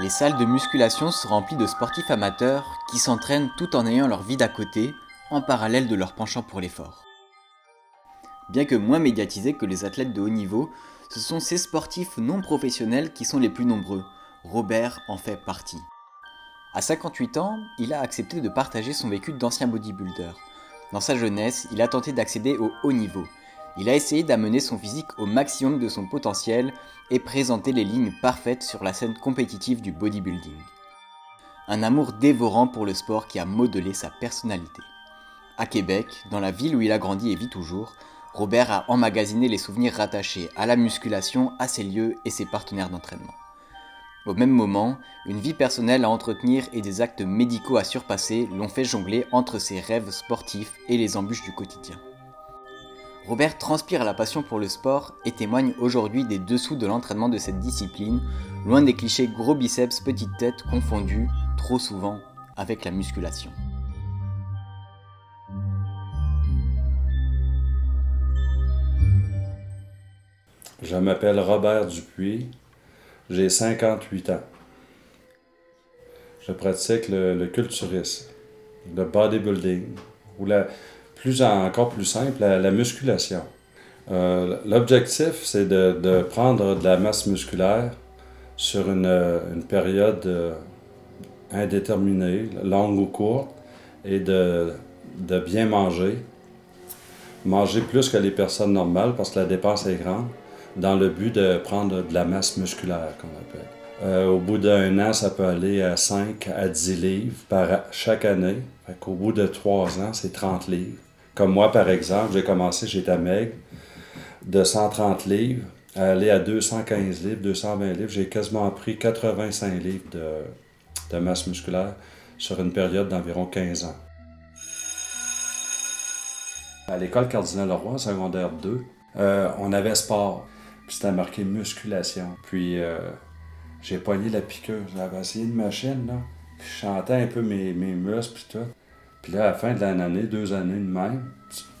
Les salles de musculation sont remplies de sportifs amateurs qui s'entraînent tout en ayant leur vie d'à côté, en parallèle de leur penchant pour l'effort. Bien que moins médiatisés que les athlètes de haut niveau, ce sont ces sportifs non professionnels qui sont les plus nombreux. Robert en fait partie. À 58 ans, il a accepté de partager son vécu d'ancien bodybuilder. Dans sa jeunesse, il a tenté d'accéder au haut niveau. Il a essayé d'amener son physique au maximum de son potentiel et présenter les lignes parfaites sur la scène compétitive du bodybuilding. Un amour dévorant pour le sport qui a modelé sa personnalité. À Québec, dans la ville où il a grandi et vit toujours, Robert a emmagasiné les souvenirs rattachés à la musculation, à ses lieux et ses partenaires d'entraînement. Au même moment, une vie personnelle à entretenir et des actes médicaux à surpasser l'ont fait jongler entre ses rêves sportifs et les embûches du quotidien. Robert transpire la passion pour le sport et témoigne aujourd'hui des dessous de l'entraînement de cette discipline, loin des clichés gros biceps, petite tête confondus, trop souvent, avec la musculation. Je m'appelle Robert Dupuis, j'ai 58 ans. Je pratique le, culturisme, le bodybuilding, ou la, plus encore plus simple, la, musculation. Euh, l'objectif, c'est de, prendre de la masse musculaire sur une, période euh, indéterminée, longue ou courte, et de, de bien manger. Manger plus que les personnes normales parce que la dépense est grande, dans le but de prendre de la masse musculaire, qu'on appelle. Euh, au bout d'un an, ça peut aller à 5 à 10 livres par chaque année. Au bout de 3 ans, c'est 30 livres. Comme moi, par exemple, j'ai commencé, j'étais maigre, de 130 livres à aller à 215 livres, 220 livres. J'ai quasiment pris 85 livres de, masse musculaire sur une période d'environ 15 ans. À l'école Cardinal Leroy, secondaire 2, euh, on avait sport. Puis c'était marqué musculation. Puis euh, j'ai poigné la piqûre. J'avais essayé une machine, là. Puis je chantais un peu mes, mes muscles, puis tout. Puis là, à la fin de l'année, deux années de même,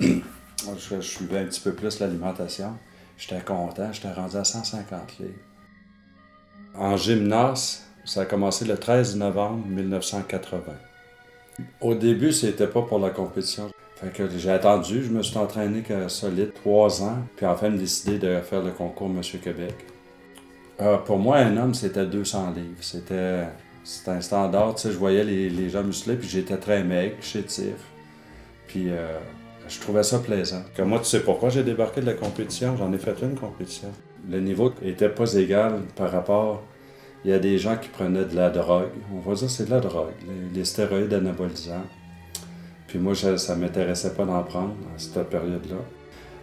je, suivais un petit peu plus l'alimentation. J'étais content, j'étais rendu à 150 livres. En gymnase, ça a commencé le 13 novembre 1980. Au début, c'était pas pour la compétition. Fait que j'ai attendu, je me suis entraîné que solide trois ans, puis enfin décidé de faire le concours Monsieur Québec. Euh, pour moi, un homme, c'était 200 livres. C'était c'était un standard. Tu sais, je voyais les, les gens musclés, puis j'étais très maigre, chétif. Puis euh, je trouvais ça plaisant. Comme moi, tu sais pourquoi j'ai débarqué de la compétition? J'en ai fait une compétition. Le niveau était pas égal par rapport. Il y a des gens qui prenaient de la drogue. On va dire c'est de la drogue, les, stéroïdes anabolisants. Puis moi, ça ne m'intéressait pas d'en prendre à cette période-là.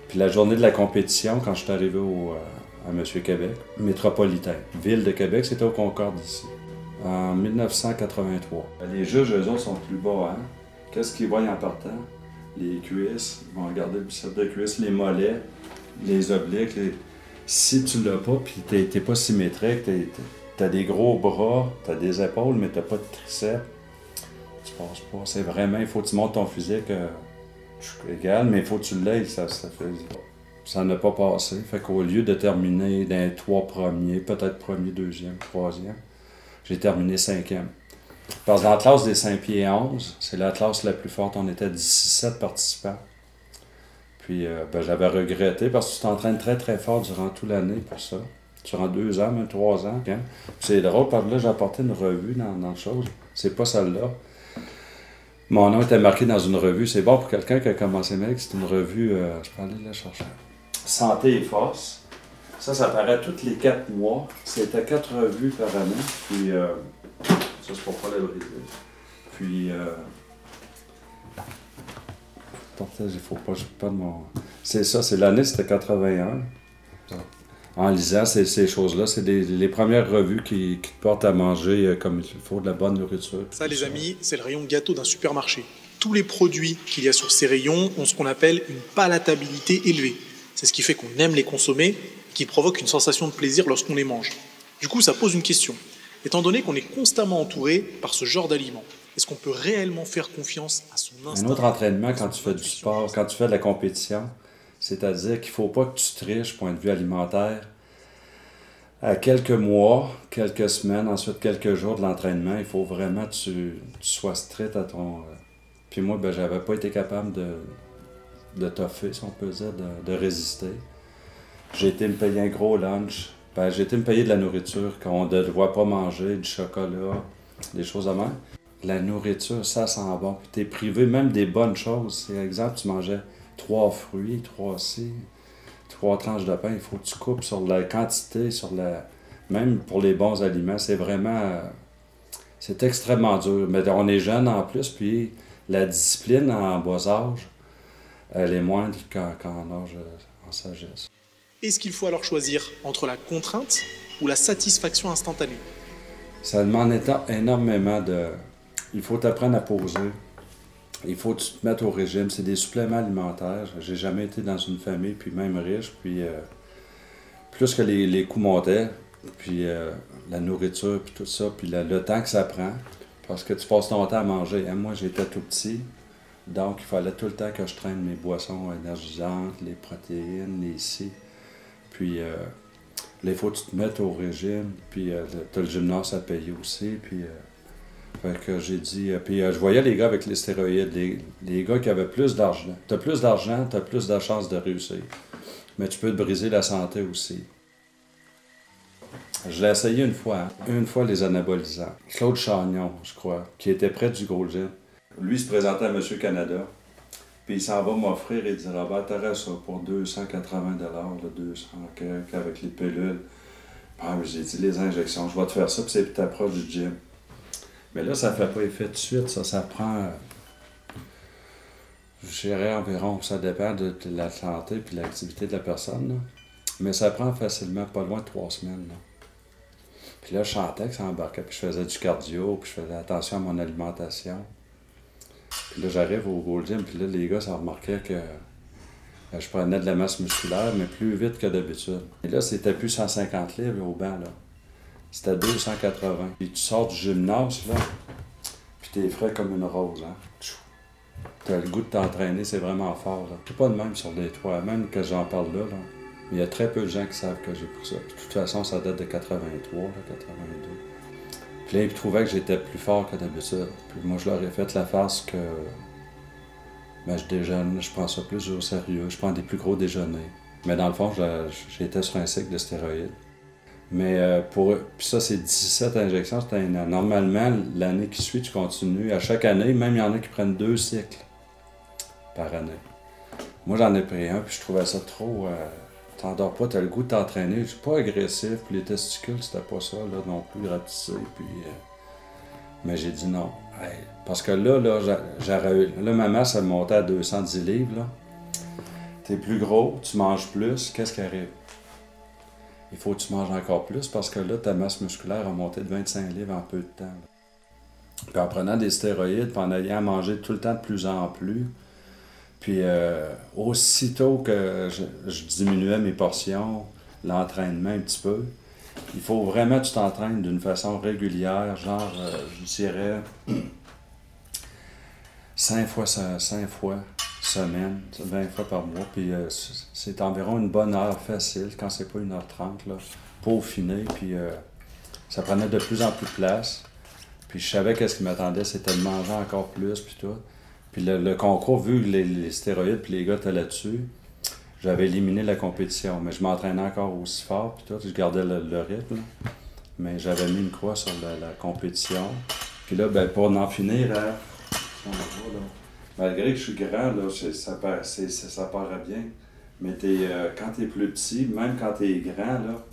Puis la journée de la compétition, quand je suis arrivé au, euh, à Monsieur Québec, métropolitain, ville de Québec, c'était au Concorde ici en 1983. Les juges, eux autres, sont plus bas. Hein? Qu'est-ce qu'ils voient en partant? Les cuisses, ils vont regarder le bicep de cuisse, les mollets, les obliques. Si tu l'as pas, puis tu n'es pas symétrique, tu as des gros bras, tu as des épaules, mais tu pas de triceps, tu passes pas. C'est vraiment, il faut que tu montes ton physique euh, égal, mais il faut que tu l'aies, ça, ça fait ça n'a pas passé. Fait qu'au lieu de terminer dans les trois premiers, peut-être premier, deuxième, troisième, j'ai terminé cinquième. Parce que dans la classe des 5 pieds 11, c'est la classe la plus forte, on était 17 participants. Puis euh, ben, j'avais regretté parce que tu t'entraînes très très fort durant toute l'année pour ça. Durant deux ans, même trois ans. Hein. C'est drôle parce que là, j'ai apporté une revue dans, dans chose. C'est pas celle-là. Mon nom était marqué dans une revue. C'est bon pour quelqu'un qui a commencé mec, c'est une revue, euh, je peux aller la chercher. Santé et force. Ça, ça paraît tous les quatre mois. C'était quatre revues par année. Puis, euh, ça, c'est pour pas la briser. Puis, euh, il faut pas, pas de mon. C'est ça, c'est l'année, c'était 81. En lisant ces, ces choses-là, c'est les premières revues qui, qui, te portent à manger euh, comme il faut de la bonne nourriture. Ça, les amis, c'est le rayon gâteau d'un supermarché. Tous les produits qu'il y a sur ces rayons ont ce qu'on appelle une palatabilité élevée. C'est ce qui fait qu'on aime les consommer qui provoque une sensation de plaisir lorsqu'on les mange. Du coup, ça pose une question. Étant donné qu'on est constamment entouré par ce genre d'aliments, est-ce qu'on peut réellement faire confiance à son instinct Un autre entraînement quand tu fais du sport, quand tu fais de la compétition, c'est-à-dire qu'il ne faut pas que tu triches, point de vue alimentaire, à quelques mois, quelques semaines, ensuite quelques jours de l'entraînement, il faut vraiment que tu, sois strict à ton. Euh, puis moi, ben, j'avais pas été capable de, de toffer, si on peut dire, de, de résister. J'ai été me payer un gros lunch. Ben, j'ai été me payer de la nourriture qu'on ne doit pas manger, du chocolat, des choses à même. La nourriture, ça sent bon. Puis es privé même des bonnes choses. Par exemple, tu mangeais trois fruits, trois ci, trois tranches de pain. Il faut que tu coupes sur la quantité, sur la. Même pour les bons aliments, c'est vraiment. C'est extrêmement dur. Mais on est jeune en plus, puis la discipline en bas âge, elle est moindre qu'en âge en sagesse. Est-ce qu'il faut alors choisir entre la contrainte ou la satisfaction instantanée Ça demande énormément de. Il faut t'apprendre à poser. Il faut te mettes au régime. C'est des suppléments alimentaires. J'ai jamais été dans une famille, puis même riche, puis euh, plus que les, les coûts montaient, puis euh, la nourriture, puis tout ça, puis le temps que ça prend, parce que tu passes ton temps à manger. Hein, moi, j'étais tout petit, donc il fallait tout le temps que je traîne mes boissons énergisantes, les protéines, les si. Puis euh, faut que tu te mettes au régime. Puis euh, tu as le gymnase à payer aussi. Puis euh, fait que j'ai dit. puis je voyais les gars avec les stéroïdes, les, gars qui avaient plus d'argent. Tu as plus d'argent, tu as plus de chances de réussir. Mais tu peux te briser la santé aussi. Je l'ai essayé une fois, hein. une fois les anabolisants. Claude Chagnon, je crois, qui était près du Gros Lui se présentait à Monsieur Canada. Puis il s'en va m'offrir et dire Ah ben, t'aurais ça pour 280 le 200 avec les pilules. Ah, j'ai dit les injections, je vais te faire ça, puis c'est ta proche du gym. Mais là, ça ne fait pas effet de suite, ça, ça prend. Je dirais environ, ça dépend de, la santé et de l'activité de la personne. Mais ça prend facilement pas loin de trois semaines. Puis là, je chantais que ça embarquait, puis je faisais du cardio, puis je faisais attention à mon alimentation. Puis là, j'arrive au Gold Gym, puis là, les gars, ça remarquait que euh, je prenais de la masse musculaire, mais plus vite que d'habitude. Et là, c'était plus 150 livres au banc, là. C'était 280. Puis tu sors du gymnase, là, puis t'es frais comme une rose, hein. T'as le goût de t'entraîner, c'est vraiment fort, là. C'est pas de même sur les toits, même que j'en parle là, là. Il y a très peu de gens qui savent que j'ai pris ça. de toute façon, ça date de 83, là, 82. Puis là, ils trouvaient que j'étais plus fort que d'habitude. Puis moi, je leur ai fait la farce que ben, je déjeune, je prends ça plus au sérieux, je prends des plus gros déjeuners. Mais dans le fond, j'étais sur un cycle de stéroïdes. Mais euh, pour puis ça, c'est 17 injections, c'était Normalement, l'année qui suit, tu continues. À chaque année, même il y en a qui prennent deux cycles par année. Moi, j'en ai pris un, puis je trouvais ça trop. Euh, t'endors pas, t'as le goût de t'entraîner. Je suis pas agressif, puis les testicules, c'était pas ça, là, non plus, rapetisser, puis... Euh, mais j'ai dit non. parce que là, là, j'aurais Là, ma masse, elle montait à 210 livres, là. T'es plus gros, tu manges plus, qu'est-ce qui arrive? Il faut que tu manges encore plus, parce que là, ta masse musculaire a monté de 25 livres en peu de temps. Puis en prenant des stéroïdes, puis en ayant mangé tout le temps de plus en plus, puis euh, aussitôt que je, diminuais mes portions, l'entraînement un petit peu, il faut vraiment que tu t'entraînes d'une façon régulière, genre, euh, je dirais, cinq fois, cinq fois semaine, 20 fois par mois. Puis euh, c'est environ une bonne heure facile, quand c'est pas une heure trente, là, pour finir. Puis ça prenait de plus en plus de place. Puis je savais qu'est-ce qui m'attendait, c'était de manger encore plus, puis tout. Puis le, concours, vu les, les stéroïdes puis les gars étaient là-dessus, j'avais éliminé la compétition. Mais je m'entraînais encore aussi fort, puis tout, je gardais le, rythme. Mais j'avais mis une croix sur la, compétition. Puis là, ben, pour en finir, hein, malgré que je suis grand, là, ça, paraît, ça, paraît bien. Mais es, euh, quand tu es plus petit, même quand tu es grand, là,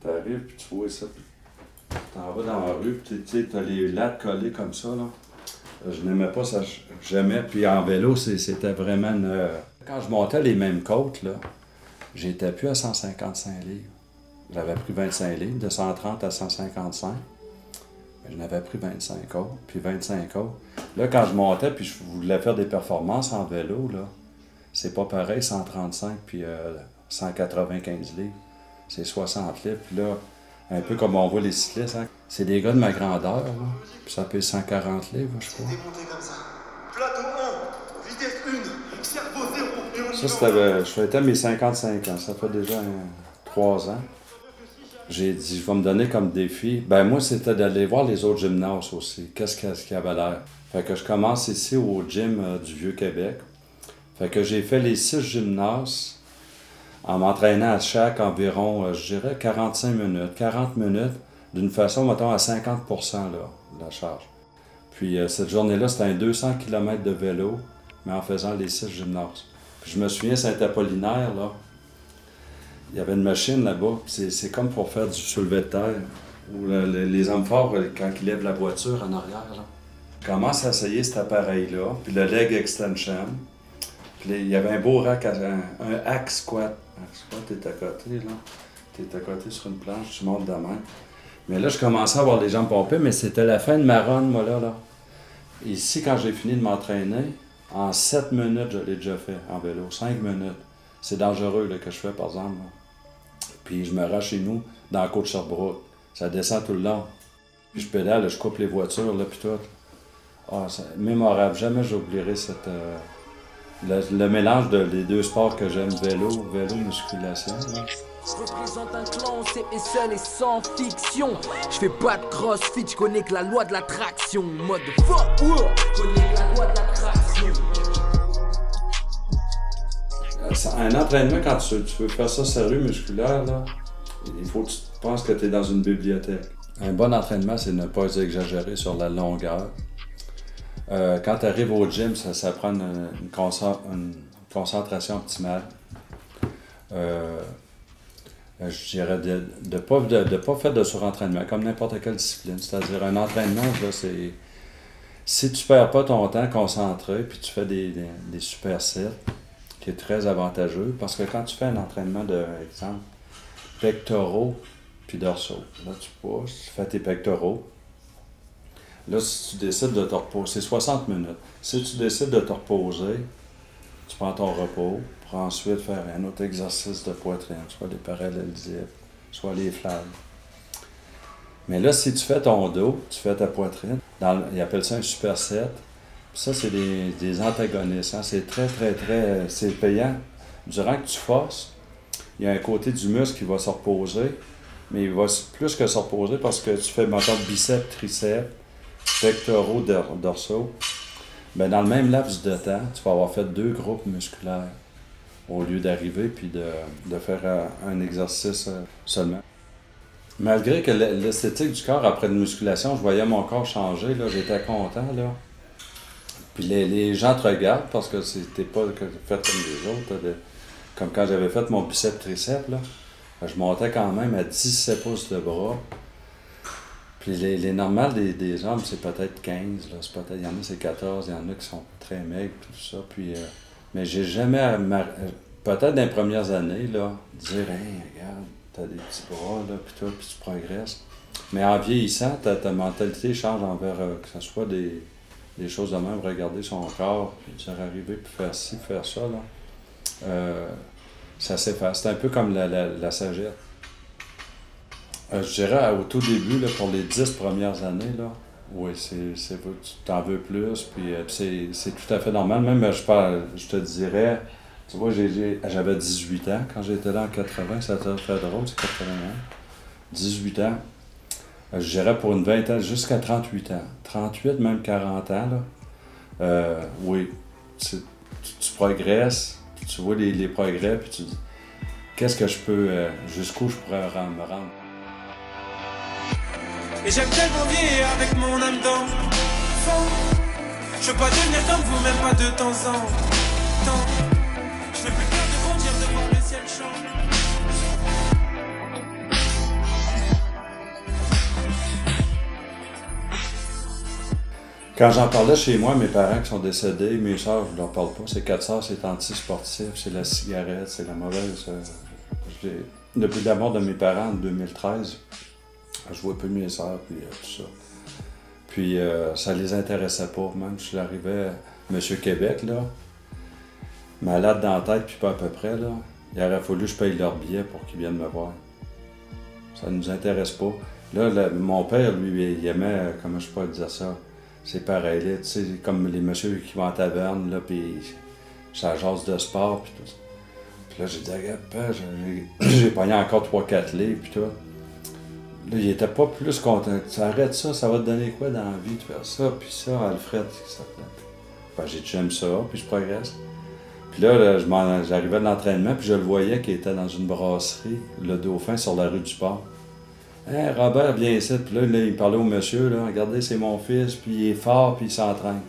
tu arrives, puis tu vois ça, puis t'en vas dans la rue, puis tu as les lattes collées comme ça, là. Je n'aimais pas ça, j'aimais. Puis en vélo, c'était vraiment une... Quand je montais les mêmes côtes, là, j'étais plus à 155 livres. J'avais pris 25 livres, de 130 à 155. Mais je n'avais pris 25 côtes, puis 25 côtes. Là, quand je montais, puis je voulais faire des performances en vélo, là, c'est pas pareil, 135 puis 195 euh, livres. C'est 60 livres. Puis là, un peu comme on voit les cyclistes, hein. c'est des gars de ma grandeur. Là. Puis ça pèse 140 livres, je crois. Ça, c'était, je fêtais mes 55 ans. Ça fait déjà 3 ans. j'ai dit, je vais me donner comme défi. Ben moi, c'était d'aller voir les autres gymnases aussi. Qu'est-ce qu'il y avait l'air? Fait que je commence ici au gym euh, du Vieux-Québec. Fait que j'ai fait les six gymnases en m'entraînant à chaque environ, euh, je dirais, 45 minutes. 40 minutes, d'une façon, mettons, à 50 là, de la charge. Puis euh, cette journée-là, c'était un 200 km de vélo, mais en faisant les six gymnases. Puis je me souviens, Saint-Apollinaire, là, il y avait une machine là-bas. C'est comme pour faire du soulevé de terre. Ou les hommes forts, euh, quand ils lèvent la voiture en arrière, là. Je commence à essayer cet appareil-là, puis le leg extension. Puis il y avait un beau rack, un, un hack squat. Hack squat, t'es à côté, là. T'es à côté sur une planche, tu montes de main. Mais là, je commençais à avoir les jambes pompées, mais c'était la fin de ma run, moi, là. là. Ici, quand j'ai fini de m'entraîner, en 7 minutes, je l'ai déjà fait en vélo. 5 minutes. C'est dangereux, là, que je fais, par exemple. Puis je me rends chez nous, dans la côte Sherbrooke. Ça descend tout le long. Puis je pédale, je coupe les voitures, là, puis tout. Ah, c'est mémorable. Jamais j'oublierai cette... Euh, le, mélange de deux sports que j'aime, vélo, vélo, musculation. Je représente un clan, c'est et seul et sans fiction. Je fais pas de crossfit, je connais que la loi de l'attraction. Mode fuck, connais la loi de l'attraction. Un entraînement, quand tu, veux faire ça sérieux musculaire, là, il faut que tu penses que tu es dans une bibliothèque. Un bon entraînement, c'est ne pas exagérer sur la longueur. Euh, quand tu arrives au gym, ça, prend une, concentration optimale. Euh, je dirais de ne pas, de, pas faire de surentraînement, comme n'importe quelle discipline. C'est-à-dire, un entraînement, c'est. Si tu perds pas ton temps concentré, puis tu fais des, des, super sets, qui est très avantageux, parce que quand tu fais un entraînement de, exemple, pectoraux puis dorsaux, là tu pousses, tu fais tes pectoraux, Là, si tu décides de te reposer, c'est 60 minutes. Si tu décides de te reposer, tu prends ton repos pour ensuite faire un autre exercice de poitrine, soit les parallèles soit les flags. Mais là, si tu fais ton dos, tu fais ta poitrine, dans, ils appellent ça un superset. Ça, c'est des, antagonistes. Hein. C'est très, très, très. C'est payant. Durant que tu forces, il y a un côté du muscle qui va se reposer, mais il va plus que se reposer parce que tu fais, maintenant biceps, triceps, pectoraux dorsaux, ben dans le même laps de temps, tu vas avoir fait deux groupes musculaires au lieu d'arriver puis de, faire euh, un exercice euh, seulement. Malgré que l'esthétique du corps après une musculation, je voyais mon corps changer, là, j'étais content. Là. Puis les, gens te regardent parce que c'était pas fait comme les autres. comme quand j'avais fait mon bicep triceps, là, je montais quand même à 17 pouces de bras. Puis les, les normales des, des hommes, c'est peut-être 15. Là. peut-être, il y en a, c'est 14. Il y en a qui sont très maigres, tout ça. Puis, euh, mais j'ai jamais, peut-être dans les premières années, là, dire Hey, regarde, t'as des petits bras, là, puis toi, puis tu progresses. Mais en vieillissant, ta, ta mentalité change envers euh, que ce soit des, des, choses de même, regarder son corps, puis dire arriver, puis faire ci, faire ça. Là. Euh, ça s'efface. C'est un peu comme la, la, la sagesse. Euh, je dirais au tout début, pour les dix premières années, oui, tu t'en veux plus, puis euh, c'est, tout à fait normal. Même, je, parle, je te dirais, tu vois, j'ai, j'avais 18 ans quand j'étais là en 80, ça t'a fait drôle, c'est 81. 18 ans. Euh, je dirais pour une vingtaine, jusqu'à 38 ans. 38, même 40 ans, là. oui, tu, progresses, tu vois les, les progrès, puis tu dis, qu'est-ce que je peux, jusqu'où je pourrais me rendre? Et j'aime tellement vieillir avec mon âme d'enfant. Je veux pas devenir comme vous, même pas de temps en temps. Je n'ai plus peur de grandir devant le ciel chaud. Quand j'en parlais chez moi, mes parents qui sont décédés, mes soeurs, je leur parle pas. C'est quatre soeurs, c'est anti-sportif, c'est la cigarette, c'est la mauvaise. Euh, depuis la mort de mes parents en 2013, je vois plus mes soeurs, puis euh, tout ça. Puis euh, ça les intéressait pas. Même je suis arrivé à Monsieur Québec, là, malade dans la tête, puis pas à peu près, là. Il aurait fallu que je paye leur billet pour qu'ils viennent me voir. Ça ne nous intéresse pas. Là, mon père, lui, il aimait, euh, comment je peux dire ça, c'est pareil, tu sais, comme les messieurs qui vont en taverne, là, puis ça jase de sport, puis tout. Puis là, j'ai dit, regarde, j'ai pogné encore 3-4 livres, puis tout. Là, il était pas plus content. Tu arrêtes ça, ça va te donner quoi dans la vie de faire ça, puis ça, Alfred, ça ben, j'ai j'aime ça, puis je progresse. Puis là, j'arrivais de l'entraînement, puis je le voyais qu'il était dans une brasserie, le Dauphin, sur la rue du Port. Hé, Robert, viens ici. Puis là, là, il parlait au monsieur, là, regardez, c'est mon fils, puis il est fort, puis il s'entraîne.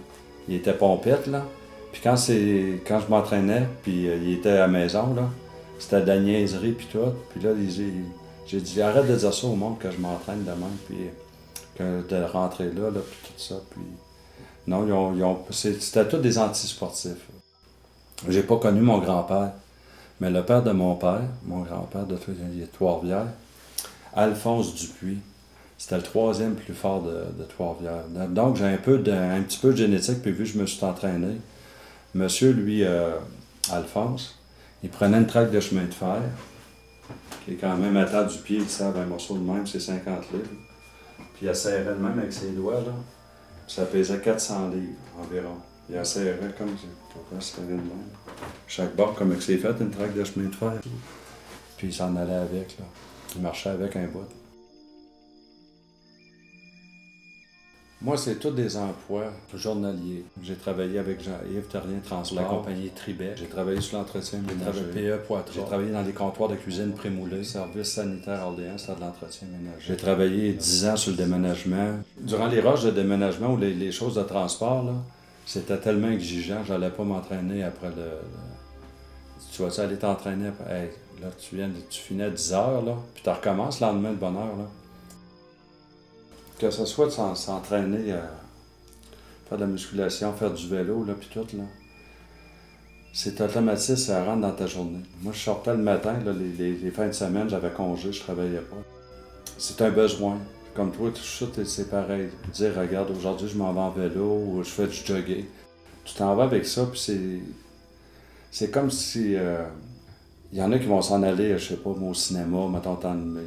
Il était pompette, là. Puis quand, quand je m'entraînais, puis euh, il était à la maison, là, c'était de la niaiserie, puis tout. Puis là, il- il- j'ai dit, arrête de dire ça au monde que je m'entraîne demain, puis que de rentrer là, là, puis tout ça. Puis non, ils ont, ils ont- c'était tous des antisportifs. J'ai pas connu mon grand-père, mais le père de mon père, mon grand-père de Trois-Rivières, Alphonse Dupuis, c'était le troisième plus fort de, de. Donc j'ai un, peu de, un petit peu de génétique, puis vu que je me suis entraîné, monsieur, lui, euh, Alphonse, il prenait une traque de chemin de fer, qui est quand même à terre du pied, il savent, un morceau de même, c'est 50 livres. Puis il serrait de même avec ses doigts, là. Ça pesait 400 livres environ. Il a serré comme pourquoi serré de même. Chaque bord, comme c'est fait, une traque de chemin de fer. Puis il s'en allait avec, là. Il marchait avec un bout. Moi, c'est tous des emplois journaliers. J'ai travaillé avec Jean-Yves Terrien Transport, la compagnie Tribet. J'ai travaillé sur l'entretien J'ai ménager. travaillé PE Poitras. J'ai travaillé dans les comptoirs de cuisine prémoulés, service sanitaire Orléans, c'était de l'entretien ménager. J'ai travaillé 10 ans sur le déménagement. Durant les roches de déménagement ou les, les choses de transport, là, c'était tellement exigeant, j'allais pas m'entraîner après le, le- Tu vas-tu aller t'entraîner après? Hey, là, tu viens, tu finis à 10 heures, là, puis tu recommences le lendemain de bonne heure, là. Que ce soit de s'en- s'entraîner, à faire de la musculation, faire du vélo, là, puis tout, là. C'est automatique, ça rentre dans ta journée. Moi, je sortais le matin, là, les, fins de semaine, j'avais congé, je travaillais pas. C'est un besoin. Comme toi, tout ça, c'est pareil. Dire, regarde, aujourd'hui, je m'en vais en vélo ou je fais du jogging. Tu t'en vas avec ça, puis c'est. C'est comme si. euh, Il y en a qui vont s'en aller, je sais pas, au cinéma,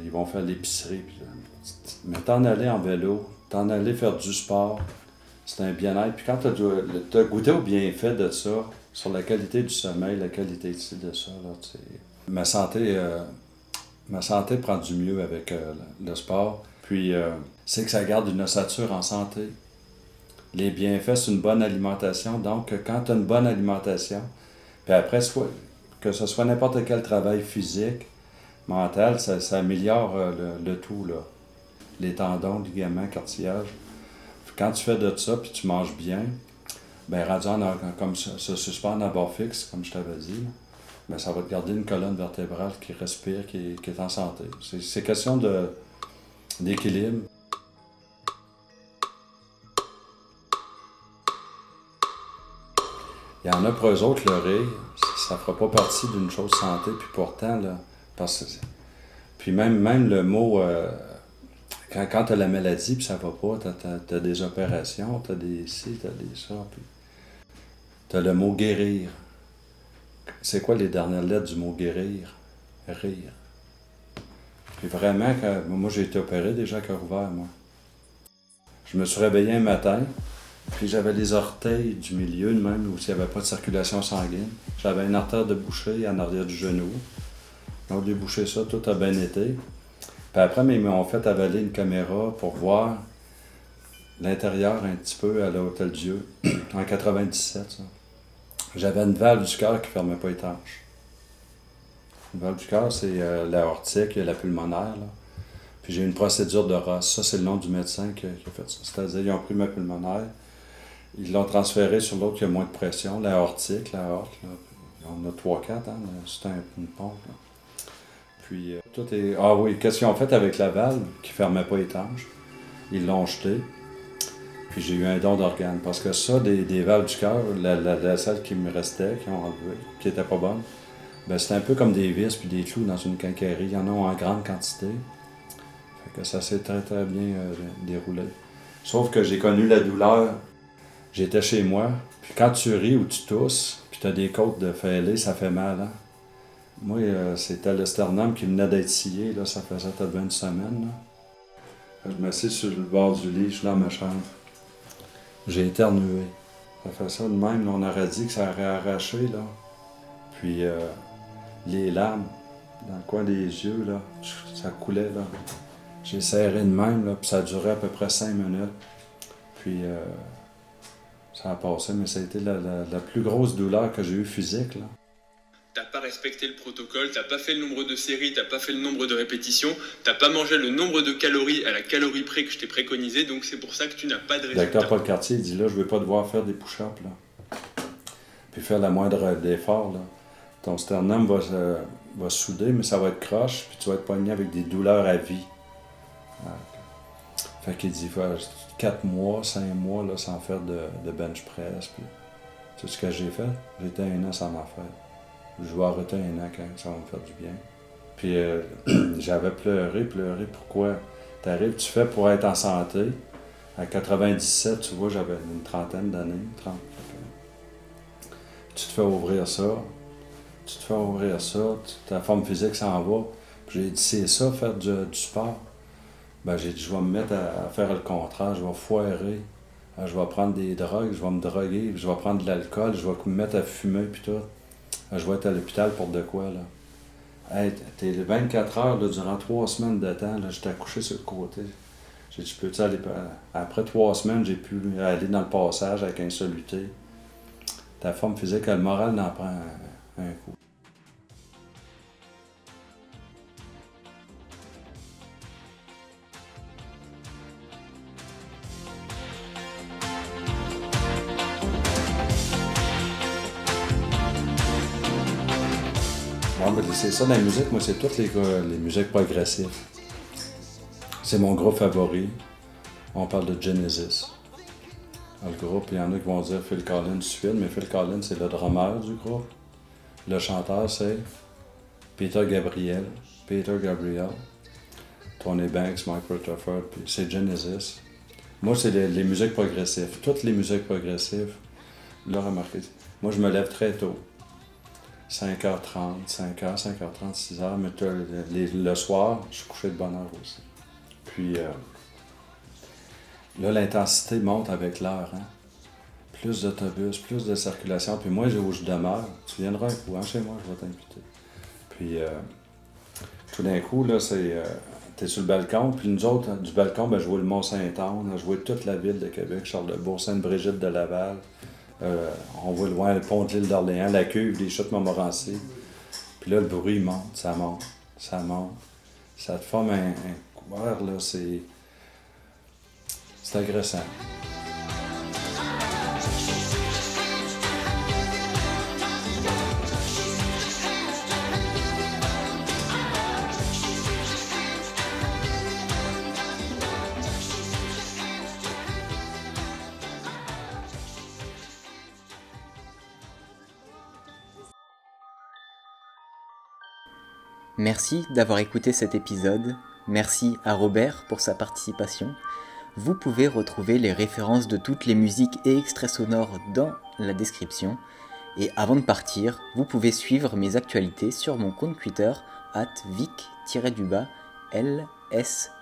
ils vont faire l'épicerie. euh, Mais t'en aller en vélo, t'en aller faire du sport, c'est un bien-être. Puis quand tu as goûté au bienfait de ça, sur la qualité du sommeil, la qualité de ça, là, tu sais, ma santé, euh, ma santé prend du mieux avec euh, le sport. Puis euh, c'est que ça garde une ossature en santé. Les bienfaits, c'est une bonne alimentation. Donc, quand tu as une bonne alimentation, puis après, soit, que ce soit n'importe quel travail physique, mental, ça, améliore euh, le, tout, là. Les tendons, ligaments, cartilage. Quand tu fais de ça, puis tu manges bien, ben rendu en, comme se, se suspendre à bord fixe, comme je t'avais dit, là, ben, ça va te garder une colonne vertébrale qui respire, qui est, en santé. C'est, question d'équilibre. Il y en a pour eux autres, le ça fera pas partie d'une chose santé, puis pourtant, là, parce que, puis même, même le mot, euh, quand, quand tu as la maladie, puis ça va pas, tu as, des opérations, tu as des ci, tu as des ça, puis tu as le mot guérir. C'est quoi les dernières lettres du mot guérir? Rire. Puis vraiment, quand, moi j'ai été opéré déjà cœur ouvert, moi. Je me suis réveillé un matin, puis j'avais les orteils du milieu, de même, où il n'y avait pas de circulation sanguine. J'avais une artère de boucher en arrière du genou. Donc, j'ai ça, tout a bien été. Puis après, ils m'ont fait avaler une caméra pour voir l'intérieur un petit peu à l'Hôtel Dieu, en 97, ça. J'avais une valve du cœur qui ne fermait pas étanche. Une valve du cœur, c'est euh, l'aortique et la pulmonaire. Là. Puis j'ai une procédure de Ross. Ça, c'est le nom du médecin qui, qui a fait ça. C'est-à-dire, ils ont pris ma pulmonaire, ils l'ont transféré sur l'autre qui a moins de pression, l'aortique, l'aorte. Là. On a 3-4, hein, c'est un, une pompe. Là. Puis euh, tout est. Ah oui, qu'est-ce qu'ils ont fait avec la valve qui ne fermait pas étanche? Ils l'ont jeté. Puis j'ai eu un don d'organes. Parce que ça, des, des valves du cœur, la, la, la, qui me restait, qui ont enlevé, qui pas bonne, ben c'était un peu comme des vis puis des clous dans une quincaillerie. Il y en a en grande quantité. Fait que ça s'est très très bien euh, déroulé. Sauf que j'ai connu la douleur. J'étais chez moi. Puis quand tu ris ou tu tousses, puis tu as des côtes de fêlée, ça fait mal. Hein? Moi, euh, c'était le sternum qui venait d'être scié. Là, ça faisait peut-être une semaine. Là. Je m'assieds sur le bord du lit, je suis dans ma chambre. J'ai éternué. Ça fait ça de même, là, on aurait dit que ça aurait arraché, là. Puis euh, les larmes, dans le coin des yeux, là, ça coulait, là. J'ai serré de même, là, puis ça duré à peu près cinq minutes. Puis euh, ça a passé, mais ça a été la, la- la plus grosse douleur que j'ai eue physique. Là. T'as pas respecté le protocole, t'as pas fait le nombre de séries, t'as pas fait le nombre de répétitions, t'as pas mangé le nombre de calories à la calorie près que je t'ai préconisé, donc c'est pour ça que tu n'as pas de résultat. Paul Cartier il dit là, je veux pas devoir faire des push-ups. là. Puis faire la moindre d'effort. là. Ton sternum va, se- va souder, mais ça va être croche, puis tu vas être poigné avec des douleurs à vie. Ouais. Fait qu'il dit 4 mois, 5 mois là, sans faire de, de bench press. Puis, sais ce que j'ai fait? Été un an sans m'en faire. Je vais arrêter un an quand ça va me faire du bien. Puis euh, j'avais pleuré, pleuré. Pourquoi? T'arrives, tu fais pour être en santé. À 97, tu vois, j'avais une trentaine d'années. 30. Fait que Tu te fais ouvrir ça. Tu te fais ouvrir ça. ta forme physique s'en va. Puis j'ai dit, c'est ça, faire du, du sport. Ben, j'ai dit, je vais me mettre à, faire le contraire. Je vais foirer. Euh, Je vais prendre des drogues, je vais me droguer, je vais prendre de l'alcool, je vais me mettre à fumer, puis tout. Euh, Je vais être à l'hôpital pour de quoi, là? T'es 24 heures, durant trois semaines de temps, j'étais accouché sur le côté. J'ai dit, peux-tu aller. Après trois semaines, j'ai pu aller dans le passage avec un soluté. Ta forme physique, le moral en prend c'est ça, la musique, moi, c'est toutes les, les musiques progressives. C'est mon groupe favori. On parle de Genesis. Dans le groupe, il y en a qui vont dire Phil Collins suite, mais Phil Collins, c'est le drummer du groupe. Le chanteur, c'est Peter Gabriel. Peter Gabriel. Tony Banks, Mike Rutherford, puis c'est Genesis. Moi, c'est les, musiques progressives. Toutes les musiques progressives. Là, remarquez, moi, je me lève très tôt. 5h30, 5h, 5h30, 6h, mais le, soir, je suis couché de bonne heure aussi. Puis euh, là, l'intensité monte avec l'heure. Hein? Plus d'autobus, plus de circulation. Puis moi, où je demeure, tu viendras un coup hein, chez moi, je vais t'inviter. Puis euh, tout d'un coup, là, c'est. euh, T'es sur le balcon, puis nous autres, du balcon, ben, je vois le Mont-Saint-Anne, je toute la ville de Québec, Charlebourg, Sainte-Brigitte de Laval. Euh, on voit loin le pont de l'île d'Orléans, la cuve, les chutes Montmorency. Puis là, le bruit monte, ça monte, ça monte. Ça te forme un couvert, là, c'est. C'est agressant. Merci d'avoir écouté cet épisode. Merci à Robert pour sa participation. Vous pouvez retrouver les références de toutes les musiques et extraits sonores dans la description. Et avant de partir, vous pouvez suivre mes actualités sur mon compte Twitter at lsd.